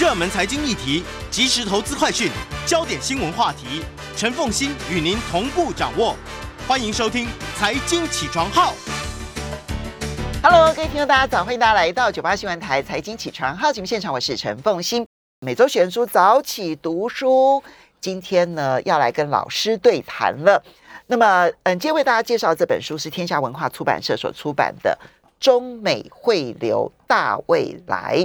热门财经议题、即时投资快讯、焦点新闻话题，陈凤欣与您同步掌握。欢迎收听《财经起床号》。Hello，各位听众，大家早！欢迎大家来到九八新闻台财经起床号节目现场，我是陈凤欣。每周选书早起读书，今天呢要来跟老师对谈了。那么，嗯，今天为大家介绍这本书是天下文化出版社所出版的《中美汇流大未来》。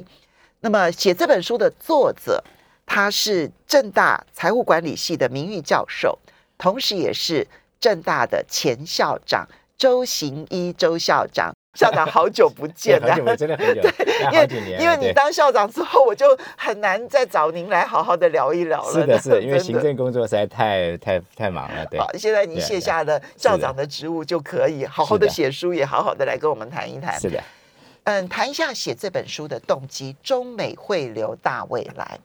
那么，写这本书的作者，他是正大财务管理系的名誉教授，同时也是正大的前校长周行一周校长。校长，好久不见 好久真的很久，因为因为你当校长之后，我就很难再找您来好好的聊一聊了。是的，是 因为行政工作实在太太太忙了。对，好，现在您卸下了校长的职务，就可以好好的写书，也好好的来跟我们谈一谈。是的，嗯，谈一下写这本书的动机——中美汇流大未来。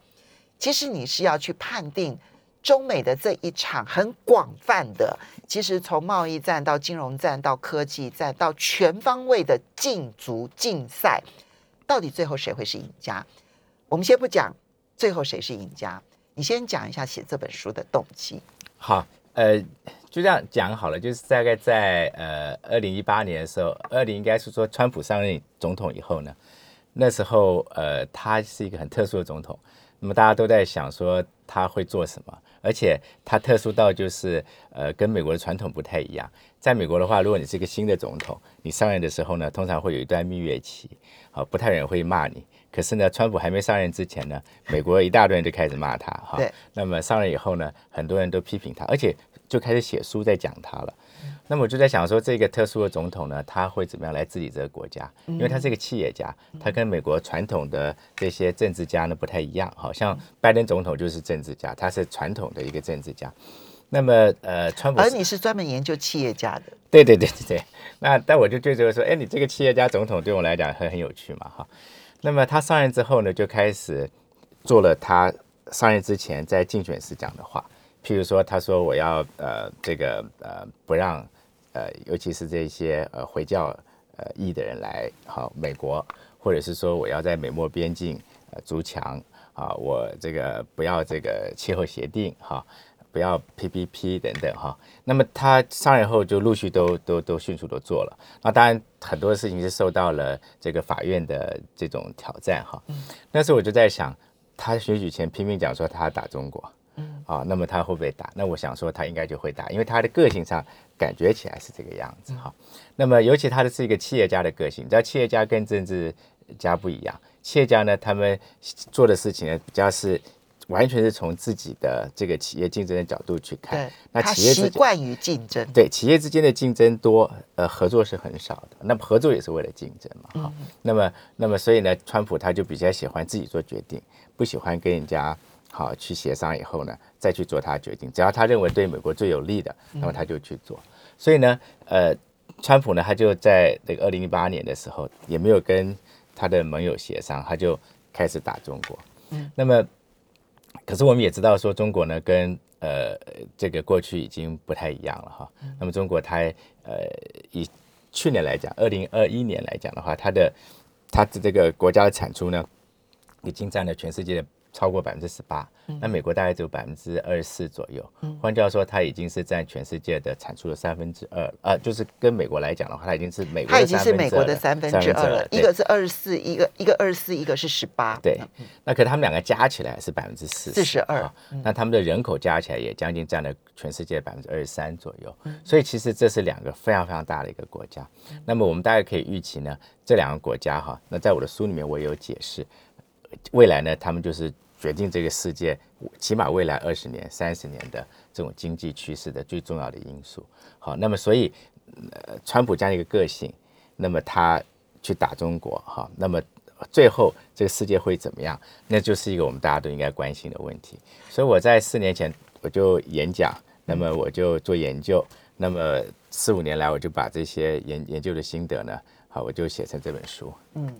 其实你是要去判定中美的这一场很广泛的，其实从贸易战到金融战到科技战到全方位的竞逐竞赛，到底最后谁会是赢家？我们先不讲最后谁是赢家，你先讲一下写这本书的动机。好，呃，就这样讲好了，就是大概在呃二零一八年的时候，二零应该是说川普上任总统以后呢，那时候呃他是一个很特殊的总统，那么大家都在想说他会做什么。而且它特殊到就是，呃，跟美国的传统不太一样。在美国的话，如果你是一个新的总统，你上任的时候呢，通常会有一段蜜月期，好，不太有人会骂你。可是呢，川普还没上任之前呢，美国一大堆人就开始骂他，哈。对。那么上任以后呢，很多人都批评他，而且就开始写书在讲他了。那么我就在想说，这个特殊的总统呢，他会怎么样来治理这个国家？因为他是一个企业家，他跟美国传统的这些政治家呢不太一样。好像拜登总统就是政治家，他是传统的一个政治家。那么呃，川普而你是专门研究企业家的，对对对对对。那但我就对这个说，哎，你这个企业家总统对我来讲很很有趣嘛，哈。那么他上任之后呢，就开始做了他上任之前在竞选时讲的话，譬如说，他说我要呃这个呃不让。呃，尤其是这些呃回教呃裔的人来好美国，或者是说我要在美墨边境呃筑墙啊，我这个不要这个气候协定哈，不要 PPP 等等哈。那么他上任后就陆续都都都迅速的做了。那当然很多事情是受到了这个法院的这种挑战哈。那时候我就在想，他选举前拼命讲说他打中国。嗯，啊，那么他会不会打？那我想说他应该就会打，因为他的个性上感觉起来是这个样子哈。那么尤其他的是一个企业家的个性，你知道企业家跟政治家不一样，企业家呢，他们做的事情呢比较是完全是从自己的这个企业竞争的角度去看。那企业习惯于竞争，对企业之间的竞争多，呃，合作是很少的。那么合作也是为了竞争嘛，哈、嗯。那么，那么所以呢，川普他就比较喜欢自己做决定，不喜欢跟人家。好，去协商以后呢，再去做他决定。只要他认为对美国最有利的，那么他就去做。所以呢，呃，川普呢，他就在那个二零一八年的时候，也没有跟他的盟友协商，他就开始打中国。嗯，那么，可是我们也知道说，中国呢，跟呃这个过去已经不太一样了哈。那么中国它呃以去年来讲，二零二一年来讲的话，它的它的这个国家的产出呢，已经占了全世界的。超过百分之十八，那美国大概只有百分之二十四左右。换句话说，它已经是占全世界的产出的三分之二。呃，就是跟美国来讲的话，它已经是美国它已经是美国的三分之二了。一个是二十四，一个一个二十四，一个是十八。对，那可他们两个加起来是百分之四四十二。那他们的人口加起来也将近占了全世界百分之二十三左右。所以其实这是两个非常非常大的一个国家。那么我们大概可以预期呢，这两个国家哈，那在我的书里面我也有解释。未来呢，他们就是决定这个世界起码未来二十年、三十年的这种经济趋势的最重要的因素。好，那么所以，呃，川普这样一个个性，那么他去打中国，哈，那么最后这个世界会怎么样？那就是一个我们大家都应该关心的问题。所以我在四年前我就演讲，那么我就做研究，那么四五年来我就把这些研研究的心得呢，好，我就写成这本书。嗯。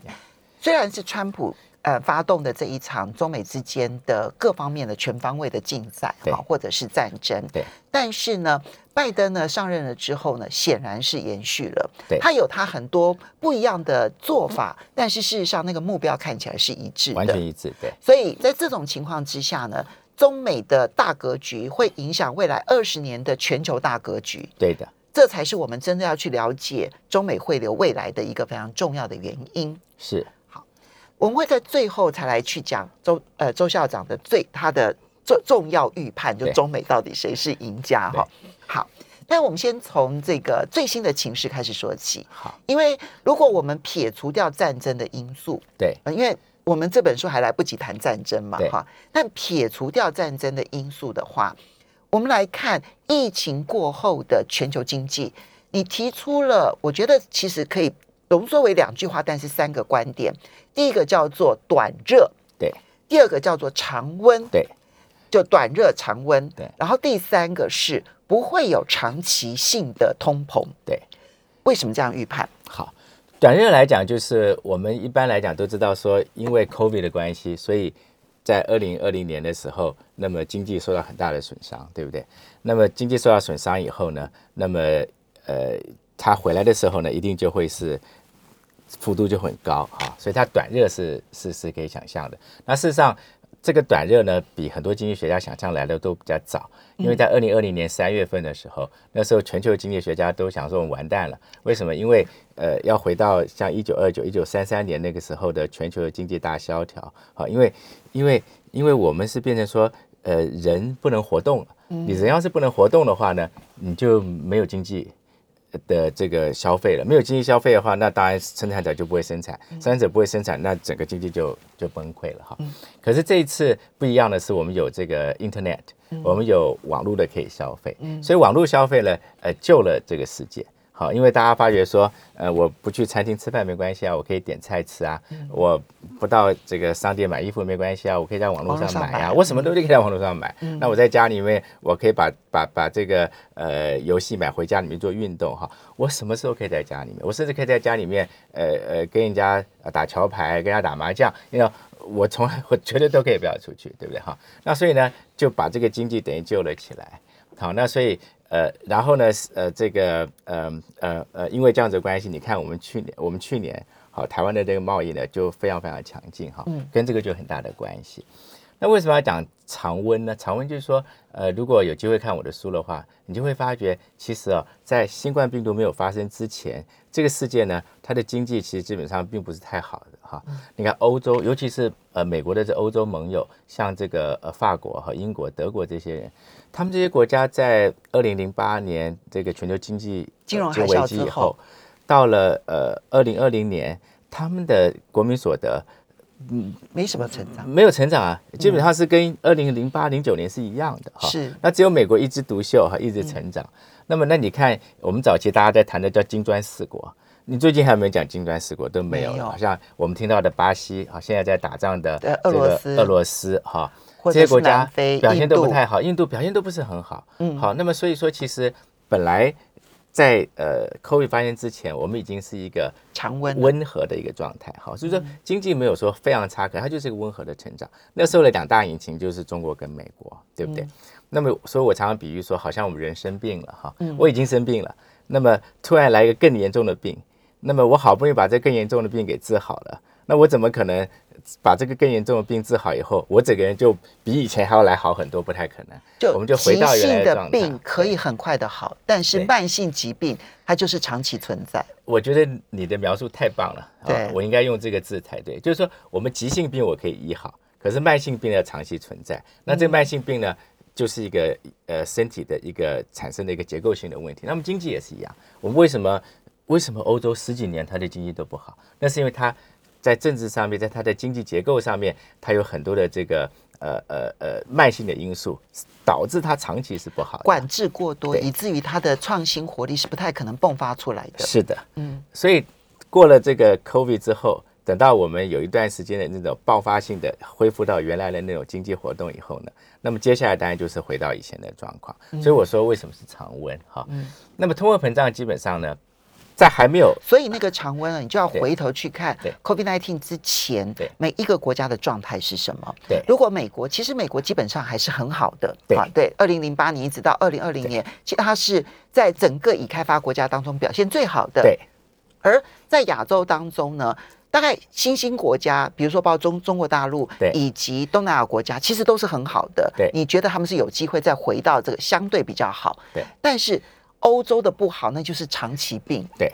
虽然是川普呃发动的这一场中美之间的各方面的全方位的竞赛，对好或者是战争。对，但是呢，拜登呢上任了之后呢，显然是延续了，对他有他很多不一样的做法，但是事实上那个目标看起来是一致的。完全一致，对，所以在这种情况之下呢，中美的大格局会影响未来二十年的全球大格局。对的，这才是我们真的要去了解中美汇流未来的一个非常重要的原因。是我们会在最后才来去讲周呃周校长的最他的重重要预判，就中美到底谁是赢家哈。好，那我们先从这个最新的情势开始说起，好，因为如果我们撇除掉战争的因素，对，呃因为我们这本书还来不及谈战争嘛，哈。但撇除掉战争的因素的话，我们来看疫情过后的全球经济，你提出了，我觉得其实可以浓缩为两句话，但是三个观点。第一个叫做短热，对，第二个叫做常温，对，就短热常温，对然后第三个是不会有长期性的通膨，对。为什么这样预判？好，短热来讲，就是我们一般来讲都知道说，因为 COVID 的关系，所以在二零二零年的时候，那么经济受到很大的损伤，对不对？那么经济受到损伤以后呢，那么呃，它回来的时候呢，一定就会是幅度就很高啊，所以它短热是是是可以想象的。那事实上，这个短热呢，比很多经济学家想象来的都比较早，因为在二零二零年三月份的时候，那时候全球经济学家都想说我们完蛋了，为什么？因为呃，要回到像一九二九、一九三三年那个时候的全球的经济大萧条，好，因为因为因为我们是变成说，呃，人不能活动了，你人要是不能活动的话呢，你就没有经济。的这个消费了，没有经济消费的话，那当然生产者就不会生产，生产者不会生产，那整个经济就就崩溃了哈。可是这一次不一样的是，我们有这个 Internet，我们有网络的可以消费，所以网络消费呢，呃，救了这个世界。好，因为大家发觉说，呃，我不去餐厅吃饭没关系啊，我可以点菜吃啊，我不到这个商店买衣服没关系啊，我可以在网络上买啊，我什么都可以在网络上买。那我在家里面，我可以把把把这个呃游戏买回家里面做运动哈，我什么时候可以在家里面？我甚至可以在家里面，呃呃，跟人家打桥牌，跟人家打麻将，因为我从来我绝对都可以不要出去，对不对哈？那所以呢，就把这个经济等于救了起来。好，那所以呃，然后呢，呃，这个呃呃呃，因为这样子的关系，你看我们去年，我们去年好，台湾的这个贸易呢就非常非常强劲哈，跟这个就有很大的关系。那为什么要讲常温呢？常温就是说，呃，如果有机会看我的书的话，你就会发觉，其实啊，在新冠病毒没有发生之前，这个世界呢，它的经济其实基本上并不是太好的哈。你看欧洲，尤其是呃美国的这欧洲盟友，像这个呃法国和英国、德国这些人，他们这些国家在二零零八年这个全球经济金融海危啸之后机以后，到了呃二零二零年，他们的国民所得嗯没什么成长，没有成长啊，基本上是跟二零零八零九年是一样的哈。是那只有美国一枝独秀哈，一直成长。那么那你看，我们早期大家在谈的叫金砖四国，你最近还有没有讲金砖四国？都没有好像我们听到的巴西，好现在在打仗的对这个俄罗斯哈，这些国家表现都不太好，印度表现都不是很好。嗯。好，那么所以说其实本来在呃 COVID 发现之前，我们已经是一个常温温和的一个状态，好，所以说经济没有说非常差，可它就是一个温和的成长。那时候的两大引擎就是中国跟美国，对不对？那么，所以我常常比喻说，好像我们人生病了哈，我已经生病了，那么突然来一个更严重的病，那么我好不容易把这更严重的病给治好了，那我怎么可能把这个更严重的病治好以后，我整个人就比以前还要来好很多？不太可能。就我们就回到原来的状态病可以很快的好，但是慢性疾病它就是长期存在。我觉得你的描述太棒了，啊对我应该用这个字才对。就是说，我们急性病我可以医好，可是慢性病要长期存在。那这个慢性病呢，就是一个呃身体的一个产生的一个结构性的问题。那么经济也是一样，我们为什么为什么欧洲十几年它的经济都不好？那是因为它在政治上面，在它的经济结构上面，它有很多的这个呃呃呃慢性的因素，导致它长期是不好的。管制过多，以至于它的创新活力是不太可能迸发出来的。是的，嗯，所以过了这个 COVID 之后，等到我们有一段时间的那种爆发性的恢复到原来的那种经济活动以后呢，那么接下来当然就是回到以前的状况。所以我说为什么是常温哈？那么通货膨胀基本上呢，在还没有所以那个常温啊，你就要回头去看 COVID-19 之前对。每一个国家的状态是什么。对。如果美国其实美国基本上还是很好的，对。啊，对，二零零八年一直到二零二零年，其实它是在整个已开发国家当中表现最好的。对。而在亚洲当中呢，大概新兴国家，比如说包括中中国大陆对。以及东南亚国家，其实都是很好的。对。你觉得他们是有机会再回到这个相对比较好？对，但是欧洲的不好，那就是长期病对，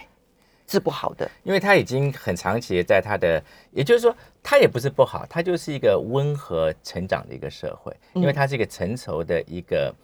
治不好的。因为它已经很长期在它的，也就是说，它也不是不好，它就是一个温和成长的一个社会，因为它是一个成熟的一个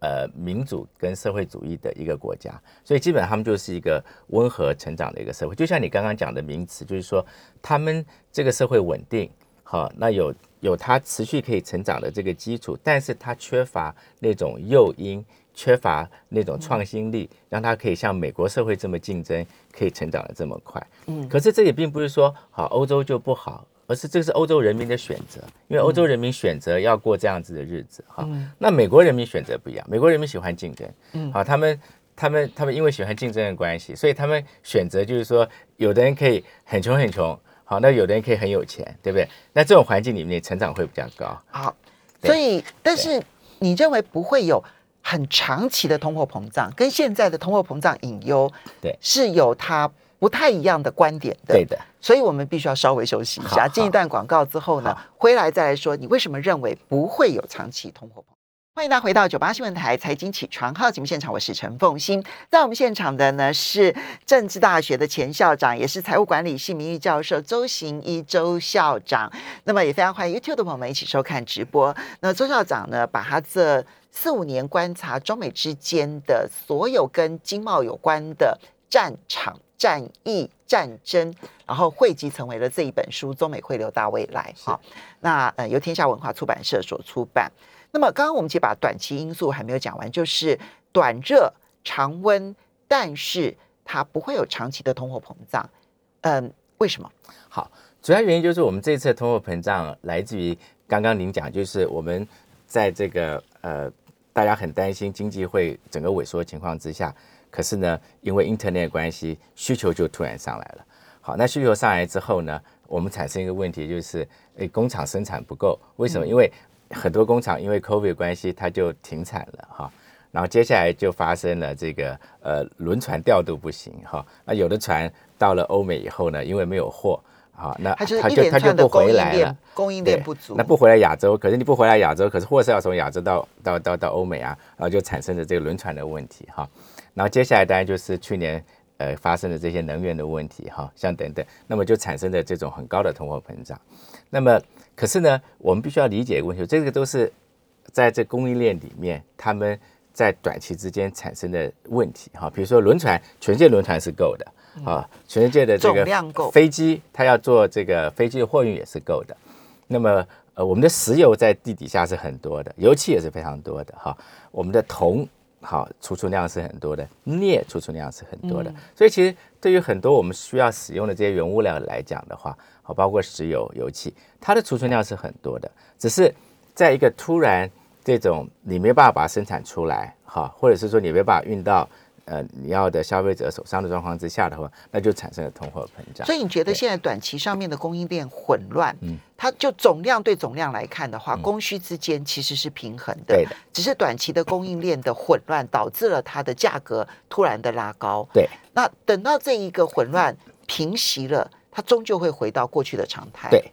呃民主跟社会主义的一个国家，所以基本上他们就是一个温和成长的一个社会。就像你刚刚讲的名词，就是说他们这个社会稳定，好，那有有它持续可以成长的这个基础，但是它缺乏那种诱因。缺乏那种创新力，让它可以像美国社会这么竞争，可以成长的这么快。嗯可是这也并不是说好欧洲就不好，而是这是欧洲人民的选择，因为欧洲人民选择要过这样子的日子哈。那美国人民选择不一样，美国人民喜欢竞争，嗯好，他们他们他们因为喜欢竞争的关系，所以他们选择就是说，有的人可以很穷很穷，好，那有的人可以很有钱，对不对？那这种环境里面成长会比较高。好，所以但是你认为不会有很长期的通货膨胀，跟现在的通货膨胀隐忧对是有它不太一样的观点的。对的，所以我们必须要稍微休息一下，进一段广告之后呢，回来再来说你为什么认为不会有长期通货膨胀。欢迎大家回到九八新闻台财经起床号节目现场，我是陈凤欣。在我们现场的呢是政治大学的前校长，也是财务管理系名誉教授周行一周校长。那么也非常欢迎 YouTube 的朋友们一起收看直播。那周校长呢，把他这四五年观察中美之间的所有跟经贸有关的战场、战役、战争，然后汇集成为了这一本书《中美汇流大未来》好，那呃由天下文化出版社所出版。那么刚刚我们其实把短期因素还没有讲完，就是短热、常温，但是它不会有长期的通货膨胀。嗯，为什么？好，主要原因就是我们这次的通货膨胀来自于刚刚您讲，就是我们在这个呃大家很担心经济会整个萎缩的情况之下，可是呢，因为 Internet 的关系，需求就突然上来了。好，那需求上来之后呢，我们产生一个问题，就是诶工厂生产不够，为什么？因为很多工厂因为 COVID 关系，它就停产了哈。然后接下来就发生了这个呃轮船调度不行哈，那有的船到了欧美以后呢，因为没有货，好那它就是它一连串的就不回来了，供应链对不足。那不回来亚洲，可是你不回来亚洲，可是货是要从亚洲到到到到欧美啊，然后就产生了这个轮船的问题哈。然后接下来当然就是去年呃发生的这些能源的问题哈，像等等，那么就产生了这种很高的通货膨胀。那么可是呢，我们必须要理解一个问题，这个都是在这供应链里面他们在短期之间产生的问题哈。比如说轮船，全世界轮船是够的啊，全世界的这个飞机，它要做这个飞机的货运也是够的。那么呃，我们的石油在地底下是很多的，油气也是非常多的哈。我们的铜好储存量是很多的，镍储存量是很多的。所以其实对于很多我们需要使用的这些原物料来讲的话，好，包括石油、油气，它的储存量是很多的，只是在一个突然这种你没办法把它生产出来，哈，或者是说你没办法运到呃你要的消费者手上的状况之下的话，那就产生了通货膨胀。所以你觉得现在短期上面的供应链混乱，嗯它就总量对总量来看的话，供需之间其实是平衡的，对的，只是短期的供应链的混乱导致了它的价格突然的拉高。对，那等到这一个混乱平息了，它终究会回到过去的常态。对，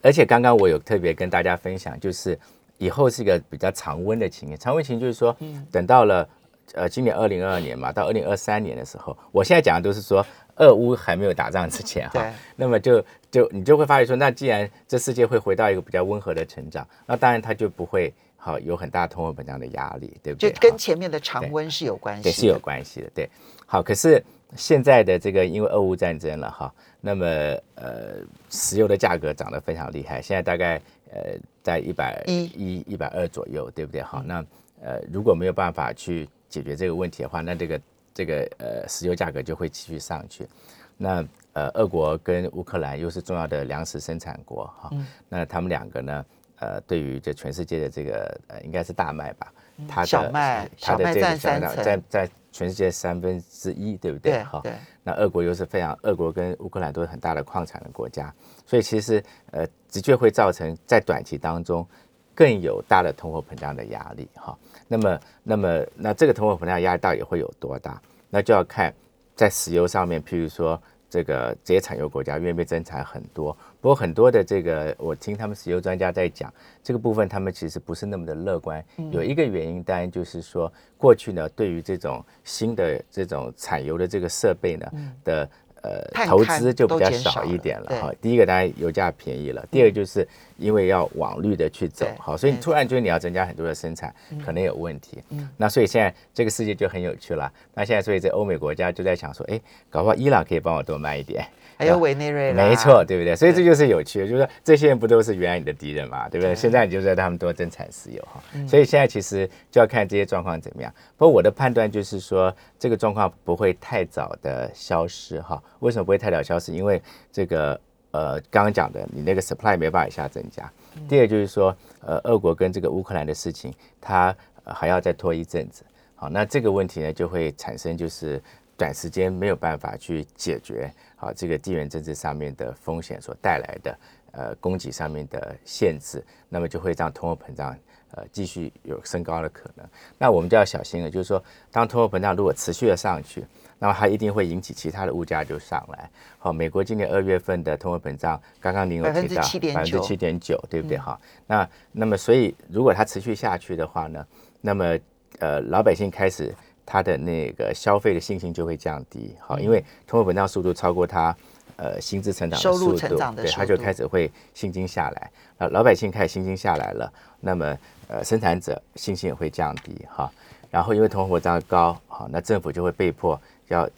而且刚刚我有特别跟大家分享，就是以后是一个比较常温的情形。常温情就是说，等到了呃今年二零二二年嘛，到二零二三年的时候，我现在讲的都是说俄乌还没有打仗之前哈对，那么就就你就会发现说，那既然这世界会回到一个比较温和的成长，那当然它就不会好有很大通货膨胀的压力，对不对？就跟前面的常温是有关系的。对，是有关系的。对，好，可是现在的这个因为俄乌战争了哈，那么呃，石油的价格涨得非常厉害，现在大概呃在一百一一一百二左右，对不对？好，那呃如果没有办法去解决这个问题的话，那这个这个呃石油价格就会继续上去。那呃，俄国跟乌克兰又是重要的粮食生产国哈，那他们两个呢，呃，对于这全世界的这个呃，应该是大麦吧，它的小麦它的这个小麦在在全世界三分之一，对不对？哈。对。那俄国又是非常，俄国跟乌克兰都是很大的矿产的国家，所以其实呃，的确会造成在短期当中更有大的通货膨胀的压力哈。那么，那么那这个通货膨胀压力到底会有多大？那就要看在石油上面，譬如说。这个这些产油国家愿意增产很多，不过很多的这个，我听他们石油专家在讲这个部分，他们其实不是那么的乐观。有一个原因，当然就是说，过去呢，对于这种新的这种产油的这个设备呢的。呃，投资就比较少一点了哈。第一个当然油价便宜了，第二个就是因为要往绿的去走，好，所以你突然就是你要增加很多的生产，可能有问题。那所以现在这个世界就很有趣了。那现在所以在欧美国家就在想说，哎，搞不好伊朗可以帮我多卖一点。还有委内瑞拉，没错，对不对？所以这就是有趣，就是说这些人不都是原来你的敌人嘛，对不对？现在你就在他们多增产石油哈，所以现在其实就要看这些状况怎么样。不过我的判断就是说，这个状况不会太早的消失哈。为什么不会太早消失？因为这个呃，刚刚讲的，你那个 supply 没办法一下增加。第二就是说，呃，俄国跟这个乌克兰的事情，它还要再拖一阵子。好，那这个问题呢，就会产生就是短时间没有办法去解决。好，这个地缘政治上面的风险所带来的呃供给上面的限制，那么就会让通货膨胀呃继续有升高的可能。那我们就要小心了，就是说，当通货膨胀如果持续的上去，那么它一定会引起其他的物价就上来。好，美国今年二月份的通货膨胀，刚刚您有提到百分之七点九，对不对？哈，那那么所以如果它持续下去的话呢，那么呃老百姓开始。他的那个消费的信心就会降低，好，因为通货膨胀速度超过他呃薪资成长的速度，对，他就开始会信心下来，那老百姓开始信心下来了，那么呃生产者信心也会降低，哈，然后因为通货膨胀高，好，那政府就会被迫要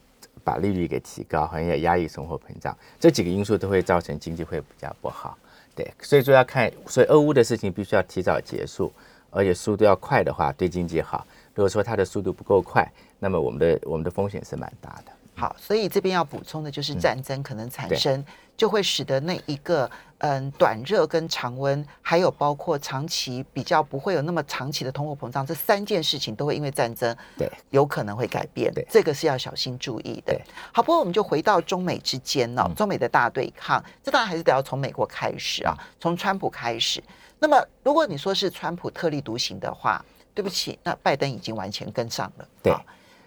把利率给提高，好像要压抑通货膨胀，这几个因素都会造成经济会比较不好，对，所以说要看，所以俄乌的事情必须要提早结束，而且速度要快的话，对经济好。如果说它的速度不够快，那么我们的我们的风险是蛮大的。好，所以这边要补充的就是战争可能产生，就会使得那一个嗯短热跟常温，还有包括长期比较不会有那么长期的通货膨胀，这三件事情都会因为战争对有可能会改变。对，这个是要小心注意的。好，不过我们就回到中美之间呢，中美的大对抗，这当然还是得要从美国开始啊，从川普开始。那么如果你说是川普特立独行的话，对不起，那拜登已经完全跟上了。对，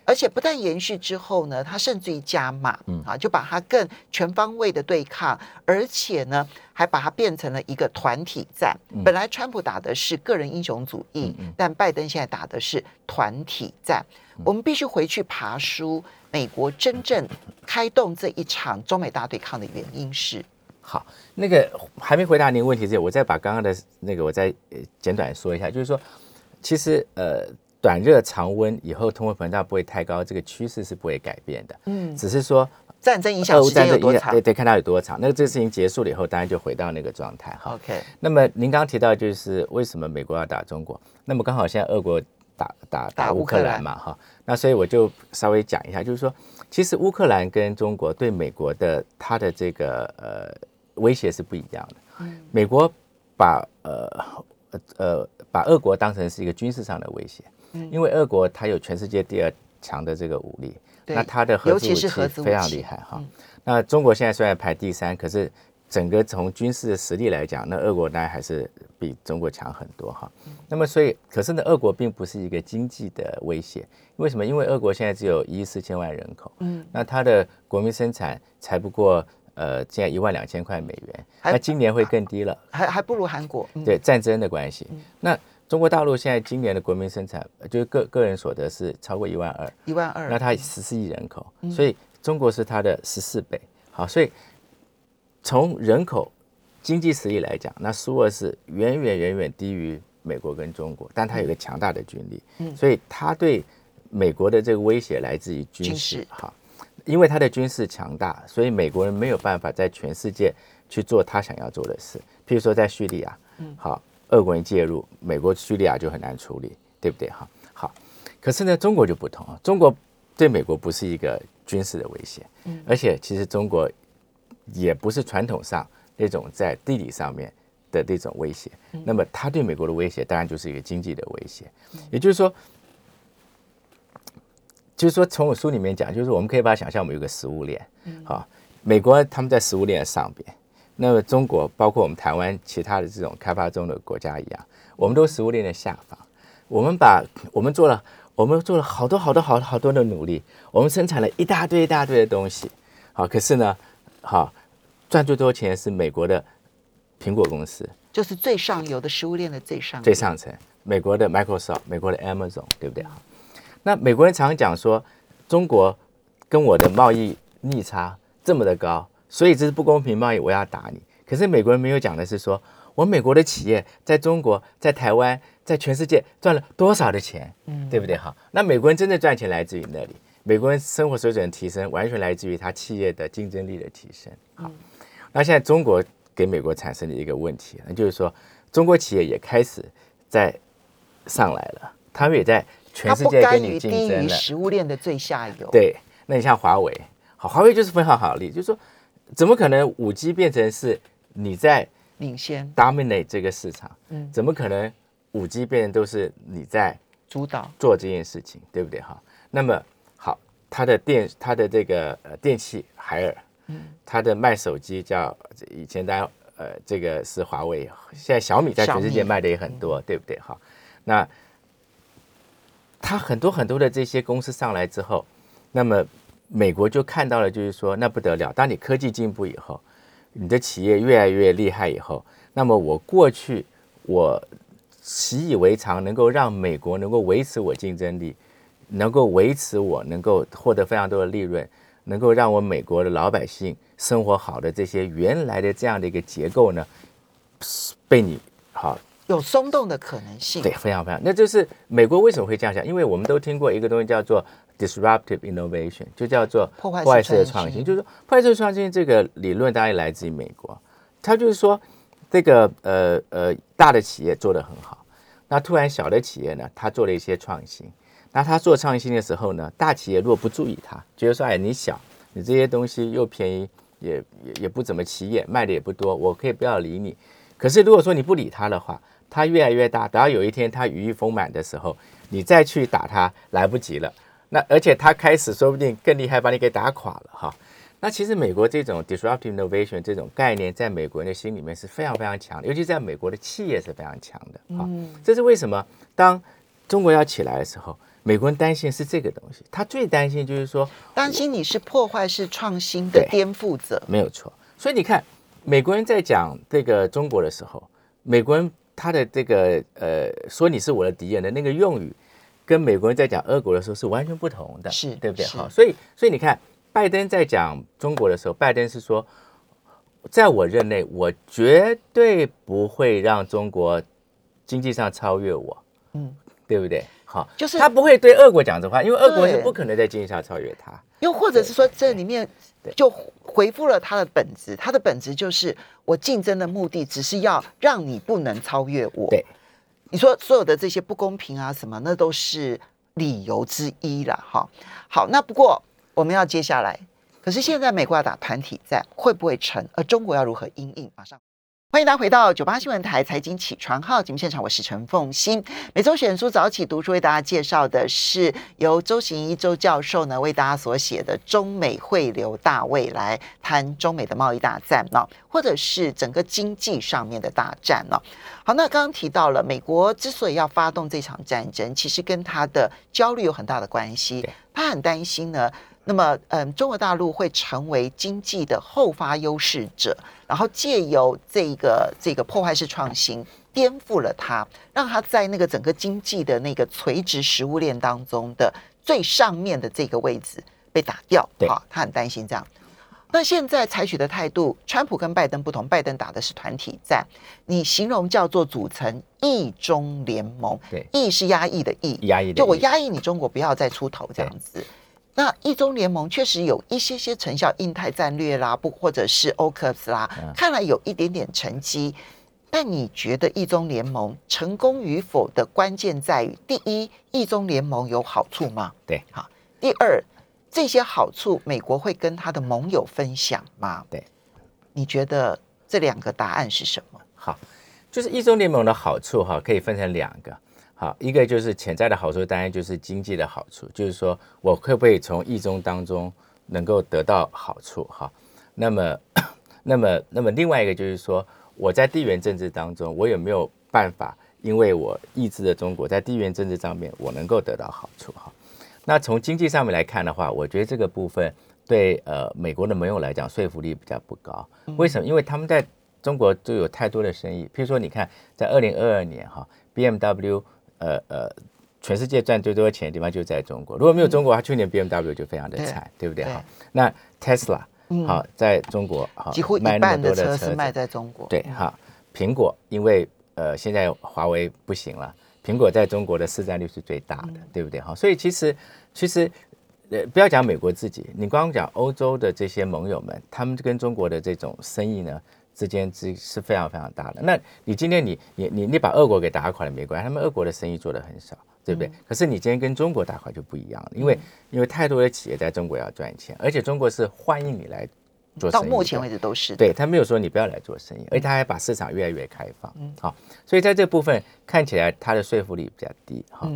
而且不但延续之后呢，他甚至于加码，嗯啊，就把它更全方位的对抗，而且呢，还把它变成了一个团体战。本来川普打的是个人英雄主义，但拜登现在打的是团体战。我们必须回去爬书，美国真正开动这一场中美大对抗的原因是。好，那个还没回答您问题之前，我再把刚刚的那个我再简短说一下，就是说。其实，呃，短热常温以后，通货膨胀不会太高，这个趋势是不会改变的。嗯，只是说战争影响时间有多长？对，得看它有多长。那个这个事情结束了以后，当然就回到那个状态。哈，OK。那么您刚刚提到，就是为什么美国要打中国？那么刚好现在俄国打打打乌克兰嘛，哈。那所以我就稍微讲一下，就是说，其实乌克兰跟中国对美国的它的这个呃威胁是不一样的。嗯，美国把呃。呃把俄国当成是一个军事上的威胁，嗯，因为俄国它有全世界第二强的这个武力，那它的核子武器非常厉害哈。那中国现在虽然排第三，可是整个从军事的实力来讲，那俄国当然还是比中国强很多哈。那么所以，可是呢，俄国并不是一个经济的威胁，为什么？因为俄国现在只有一亿四千万人口，嗯，那它的国民生产才不过。呃，现在一万两千块美元，那今年会更低了，还还不如韩国。对战争的关系，那中国大陆现在今年的国民生产，就是个个人所得是超过一万二，一万二。那它十四亿人口，所以中国是它的十四倍。好，所以从人口、经济实力来讲，那苏俄是远远远远低于美国跟中国，但它有个强大的军力，所以它对美国的这个威胁来自于军事。好。因为它的军事强大，所以美国人没有办法在全世界去做他想要做的事。譬如说在叙利亚，嗯，好，俄国人介入，美国叙利亚就很难处理，对不对？哈，好。可是呢，中国就不同啊，中国对美国不是一个军事的威胁，嗯，而且其实中国也不是传统上那种在地理上面的那种威胁。那么，他对美国的威胁当然就是一个经济的威胁，也就是说。就是说从我书里面讲，就是我们可以把它想象我们有个食物链，好，美国他们在食物链的上边，那么中国包括我们台湾其他的这种开发中的国家一样，我们都食物链的下方，我们把我们做了。我们做了好多好多好好多的努力，我们生产了一大堆一大堆的东西，好，可是呢，好赚最多钱是美国的苹果公司，就是最上游的食物链的最上最上层，美国的 Microsoft，美国的 Amazon，对不对？那美国人常讲说，中国跟我的贸易逆差这么的高，所以这是不公平贸易，我要打你。可是美国人没有讲的是说，我美国的企业在中国，在台湾。在全世界赚了多少的钱，嗯，对不对？哈，那美国人真的赚钱来自于那里，美国人生活水准的提升完全来自于他企业的竞争力的提升。好，那现在中国给美国产生的一个问题，那就是说中国企业也开始在上来了，他们也在全世界跟你竞争了。食物链的最下游。对，那你像华为，好，华为就是非常好的例子，就是说，怎么可能五 G 变成是你在领先 dominate 这个市场？嗯，怎么可能？五 G 变成都是你在主导做这件事情，对不对哈？那么好，它的电，它的这个呃电器海尔，嗯，它的卖手机叫以前大家呃这个是华为，现在小米在全世界卖的也很多，对不对哈？那它很多很多的这些公司上来之后，那么美国就看到了，就是说那不得了，当你科技进步以后，你的企业越来越厉害以后，那么我过去我。习以为常，能够让美国能够维持我竞争力，能够维持我能够获得非常多的利润，能够让我美国的老百姓生活好的这些原来的这样的一个结构呢，被你好有松动的可能性。对，非常非常。那就是美国为什么会这样想？因为我们都听过一个东西叫做 disruptive innovation，就叫做破坏式的创新。就是说，破坏式创新这个理论当然来自于美国，它就是说。这个呃呃大的企业做得很好，那突然小的企业呢，它做了一些创新。那它做创新的时候呢，大企业如果不注意它，觉得说哎你小，你这些东西又便宜，也也也不怎么起眼，卖的也不多，我可以不要理你。可是如果说你不理它的话，它越来越大，等到有一天它羽翼丰满的时候，你再去打它来不及了。那而且他开始说不定更厉害，把你给打垮了哈。那其实美国这种 disruptive innovation 这种概念，在美国人的心里面是非常非常强的，尤其在美国的企业是非常强的啊。这是为什么？当中国要起来的时候，美国人担心是这个东西，他最担心就是说，担心你是破坏式创新的颠覆者，没有错。所以你看，美国人在讲这个中国的时候，美国人他的这个呃说你是我的敌人的那个用语，跟美国人在讲俄国的时候是完全不同的，是对不对？好，所以所以你看。拜登在讲中国的时候，拜登是说，在我任内，我绝对不会让中国经济上超越我，嗯，对不对？好，就是他不会对俄国讲这话，因为俄国是不可能在经济上超越他。又或者是说，这里面就回复了他的本质，他的本质就是我竞争的目的只是要让你不能超越我。对，你说所有的这些不公平啊什么，那都是理由之一了。哈，好，那不过。我们要接下来，可是现在美国要打团体战，会不会成？而中国要如何应应？马上欢迎大家回到九八新闻台财经起床号节目现场，我是陈凤欣。每周选书早起读书，为大家介绍的是由周行一周教授呢为大家所写的《中美汇流大未来》，谈中美的贸易大战呢，或者是整个经济上面的大战呢。好，那刚刚提到了美国之所以要发动这场战争，其实跟他的焦虑有很大的关系。他很担心呢。那么，嗯，中国大陆会成为经济的后发优势者，然后借由这个这个破坏式创新，颠覆了它，让它在那个整个经济的那个垂直食物链当中的最上面的这个位置被打掉。好，他很担心这样。那现在采取的态度，川普跟拜登不同，拜登打的是团体战，你形容叫做组成意中联盟。对，意是压抑的意，压抑的，就我压抑你中国，不要再出头这样子。那一中联盟确实有一些些成效，印太战略啦，不或者是欧克斯啦，看来有一点点成绩。但你觉得一中联盟成功与否的关键在于：第一，一中联盟有好处吗？对，好。第二，这些好处美国会跟他的盟友分享吗？对，你觉得这两个答案是什么？好，就是一中联盟的好处哈，可以分成两个。好，一个就是潜在的好处，当然就是经济的好处，就是说我会不会从义中当中能够得到好处哈？那么，那么，那么另外一个就是说，我在地缘政治当中，我有没有办法，因为我抑制了中国，在地缘政治上面我能够得到好处哈？那从经济上面来看的话，我觉得这个部分对呃美国的盟友来讲说服力比较不高。为什么？因为他们在中国就有太多的生意，譬如说你看，在二零二二年哈，BMW 呃呃，全世界赚最多钱的地方就在中国。如果没有中国，它去年 BMW 就非常的惨，对不对哈？那 Tesla 好在中国好几乎一半的车是卖在中国。对哈，苹果因为呃现在华为不行了。苹果在中国的市占率是最大的，对不对？哈，所以其实其实呃，不要讲美国自己，你光讲欧洲的这些盟友们，他们跟中国的这种生意呢之间之是非常非常大的。那你今天你你你你把俄国给打垮了没关系，他们俄国的生意做的很少，对不对？可是你今天跟中国打垮就不一样了，因为因为太多的企业在中国要赚钱，而且中国是欢迎你来做生意。到目前为止都是对他没有说你不要来做生意，而且他还把市场越来越开放。嗯，好，所以在这部分看起来他的说服力比较低。哈，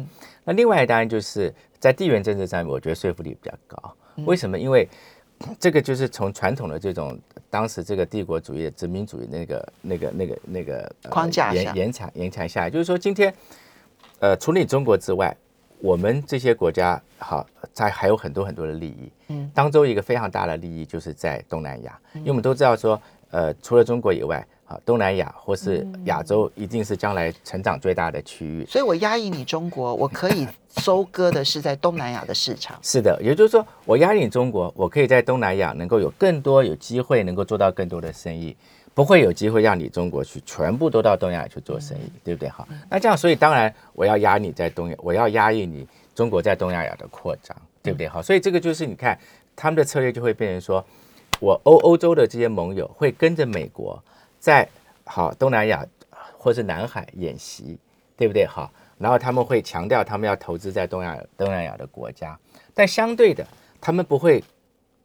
那另外当然就是在地缘政治上面，我觉得说服力比较高。为什么？因为这个就是从传统的这种当时这个帝国主义、殖民主义那个、那个、那个、那个框架延延长延长下来，就是说今天呃，除了中国之外。我们这些国家好，在还有很多很多的利益。嗯，当中一个非常大的利益就是在东南亚，因为我们都知道说，呃，除了中国以外，啊，东南亚或是亚洲一定是将来成长最大的区域。所以我压抑你中国，我可以收割的是在东南亚的市场。是的，也就是说，我压抑你中国，我可以在东南亚能够有更多有机会，能够做到更多的生意。不会有机会让你中国去全部都到东亚去做生意，对不对？好，那这样，所以当然我要压你在东亚，我要压抑你中国在东亚亚的扩张，对不对？好，所以这个就是你看他们的策略就会变成说，我欧欧洲的这些盟友会跟着美国在好东南亚或是南海演习，对不对？好，然后他们会强调他们要投资在东亚东南亚的国家，但相对的，他们不会。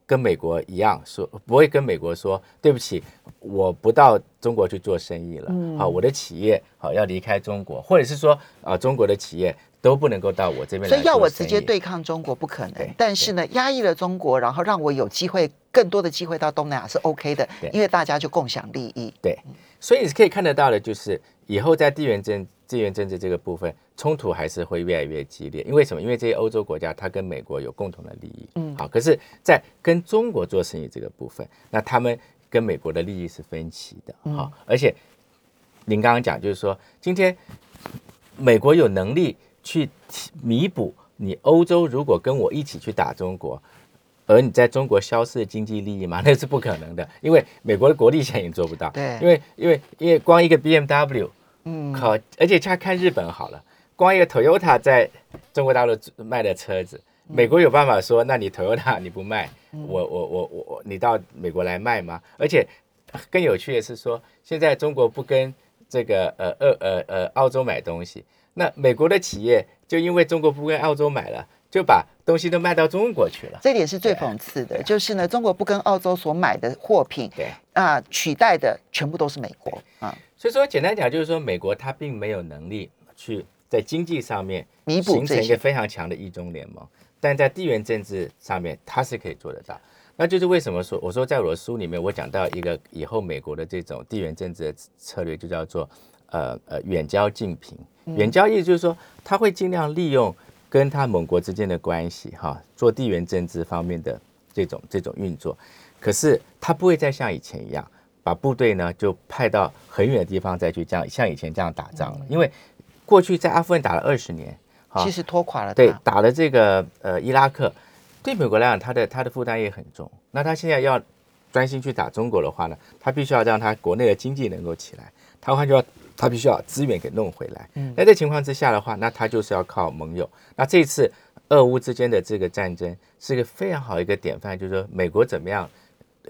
跟美国一样说，不会跟美国说对不起，我不到中国去做生意了。好，我的企业好要离开中国，或者是说啊，中国的企业都不能够到我这边来。所以要我直接对抗中国不可能，但是呢，压抑了中国，然后让我有机会更多的机会到东南亚是 OK 的，因为大家就共享利益。对，所以你可以看得到的，就是以后在地缘政地缘政治这个部分。冲突还是会越来越激烈，因为什么？因为这些欧洲国家它跟美国有共同的利益，嗯，好，可是，在跟中国做生意这个部分，那他们跟美国的利益是分歧的，好，而且您刚刚讲就是说，今天美国有能力去弥补你欧洲如果跟我一起去打中国，而你在中国消失的经济利益吗？那是不可能的，因为美国的国力现在也做不到，对，因为因为因为光一个 BMW，嗯，靠，而且再看日本好了。光一个 Toyota 在中国大陆卖的车子，美国有办法说，那你 Toyota 你不卖，我我我我你到美国来卖吗？而且更有趣的是说，现在中国不跟这个呃呃呃呃澳洲买东西，那美国的企业就因为中国不跟澳洲买了，就把东西都卖到中国去了。这点是最讽刺的，就是呢，中国不跟澳洲所买的货品，对啊，取代的全部都是美国啊。所以说，简单讲就是说，美国它并没有能力去。在经济上面弥补形成一个非常强的一中联盟，但在地缘政治上面，它是可以做得到。那就是为什么说，我说在我的书里面，我讲到一个以后美国的这种地缘政治的策略，就叫做呃呃远交近平。远交意思就是说，他会尽量利用跟他盟国之间的关系，哈，做地缘政治方面的这种这种运作。可是他不会再像以前一样，把部队呢就派到很远的地方再去这样像以前这样打仗了，因为。过去在阿富汗打了二十年，其实拖垮了。对，打了这个呃伊拉克，对美国来讲，他的他的负担也很重。那他现在要专心去打中国的话呢，他必须要让他国内的经济能够起来，他话就要他必须要资源给弄回来。嗯，那这情况之下的话，那他就是要靠盟友。那这一次俄乌之间的这个战争是一个非常好一个典范，就是说美国怎么样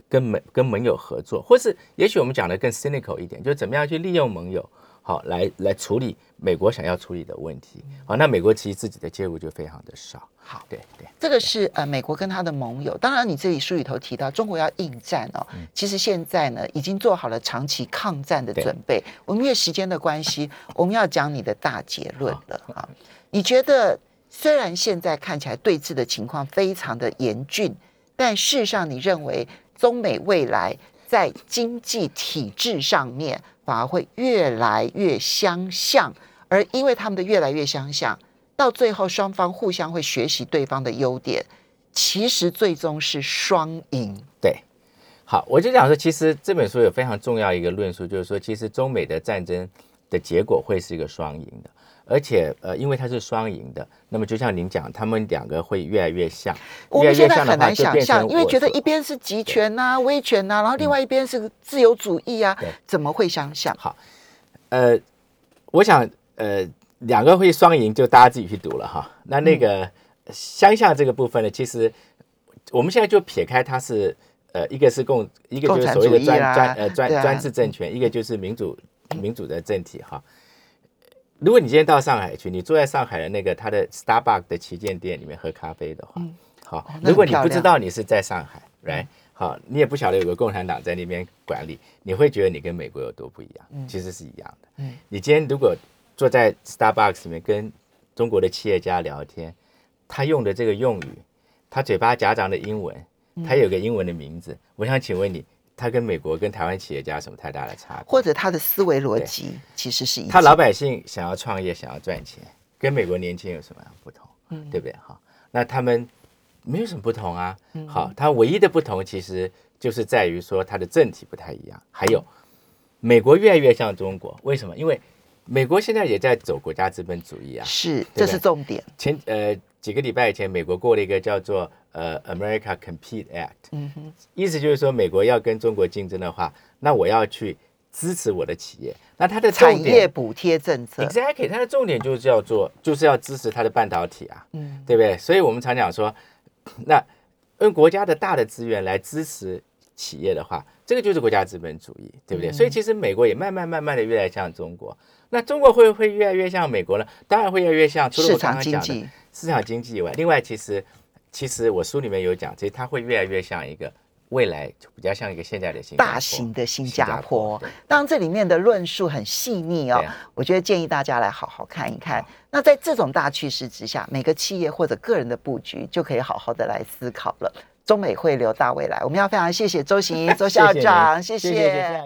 跟盟跟盟友合作，或是也许我们讲的更 cynical 一点，就是怎么样去利用盟友。好来来处理美国想要处理的问题。好，那美国其实自己的介入就非常的少。好，对对，这个是呃美国跟他的盟友。当然，你这里书里头提到中国要应战哦，其实现在呢已经做好了长期抗战的准备。我们因为时间的关系，我们要讲你的大结论了啊。你觉得虽然现在看起来对峙的情况非常的严峻，但事实上你认为中美未来在经济体制上面反而会越来越相像，而因为他们的越来越相像。到最后，双方互相会学习对方的优点，其实最终是双赢。对，好，我就讲说，其实这本书有非常重要一个论述，就是说，其实中美的战争的结果会是一个双赢的，而且呃，因为它是双赢的，那么就像您讲，他们两个会越来越像。我们现在很难想象，因为觉得一边是集权呐、威权呐，然后另外一边是自由主义啊，怎么会相像？好，呃，我想呃。两个会双赢，就大家自己去读了哈。那那个相像这个部分呢，其实我们现在就撇开它是呃，一个是共，一个就是所谓的专专呃专专制政权，一个就是民主民主的政体哈。如果你今天到上海去，你坐在上海的那个它的 Starbucks 的旗舰店里面喝咖啡的话，好，如果你不知道你是在上海，right，好，你也不晓得有个共产党在那边管理，你会觉得你跟美国有多不一样？嗯其实是一样的。嗯，你今天如果坐在 Starbucks 里面跟中国的企业家聊天，他用的这个用语，他嘴巴夹杂的英文，他有个英文的名字。我想请问你，他跟美国跟台湾企业家有什么太大的差别？或者他的思维逻辑其实是一？他老百姓想要创业，想要赚钱，跟美国年轻人有什么样不同？嗯，对不对？哈，那他们没有什么不同啊。好，他唯一的不同其实就是在于说他的政体不太一样。还有，美国越来越像中国，为什么？因为美国现在也在走国家资本主义啊，是，这是重点。前呃几个礼拜以前，美国过了一个叫做呃 America Compete Act，嗯哼，意思就是说美国要跟中国竞争的话，那我要去支持我的企业。那它的产业补贴政策，exactly，它的重点就是叫做就是要支持它的半导体啊，嗯，对不对？所以我们常讲说，那用国家的大的资源来支持企业的话，这个就是国家资本主义，对不对？所以其实美国也慢慢慢慢的越来越像中国。那中国会不会越来越像美国呢？当然会越来越像。除了我刚刚讲的市场经济以外，另外其实其实我书里面有讲，其实它会越来越像一个未来比较像一个现在的新大型的新加坡。当然这里面的论述很细腻哦，我觉得建议大家来好好看一看。那在这种大趋势之下，每个企业或者个人的布局就可以好好的来思考了。中美会留大未来，我们要非常谢谢周行 周校长，谢谢。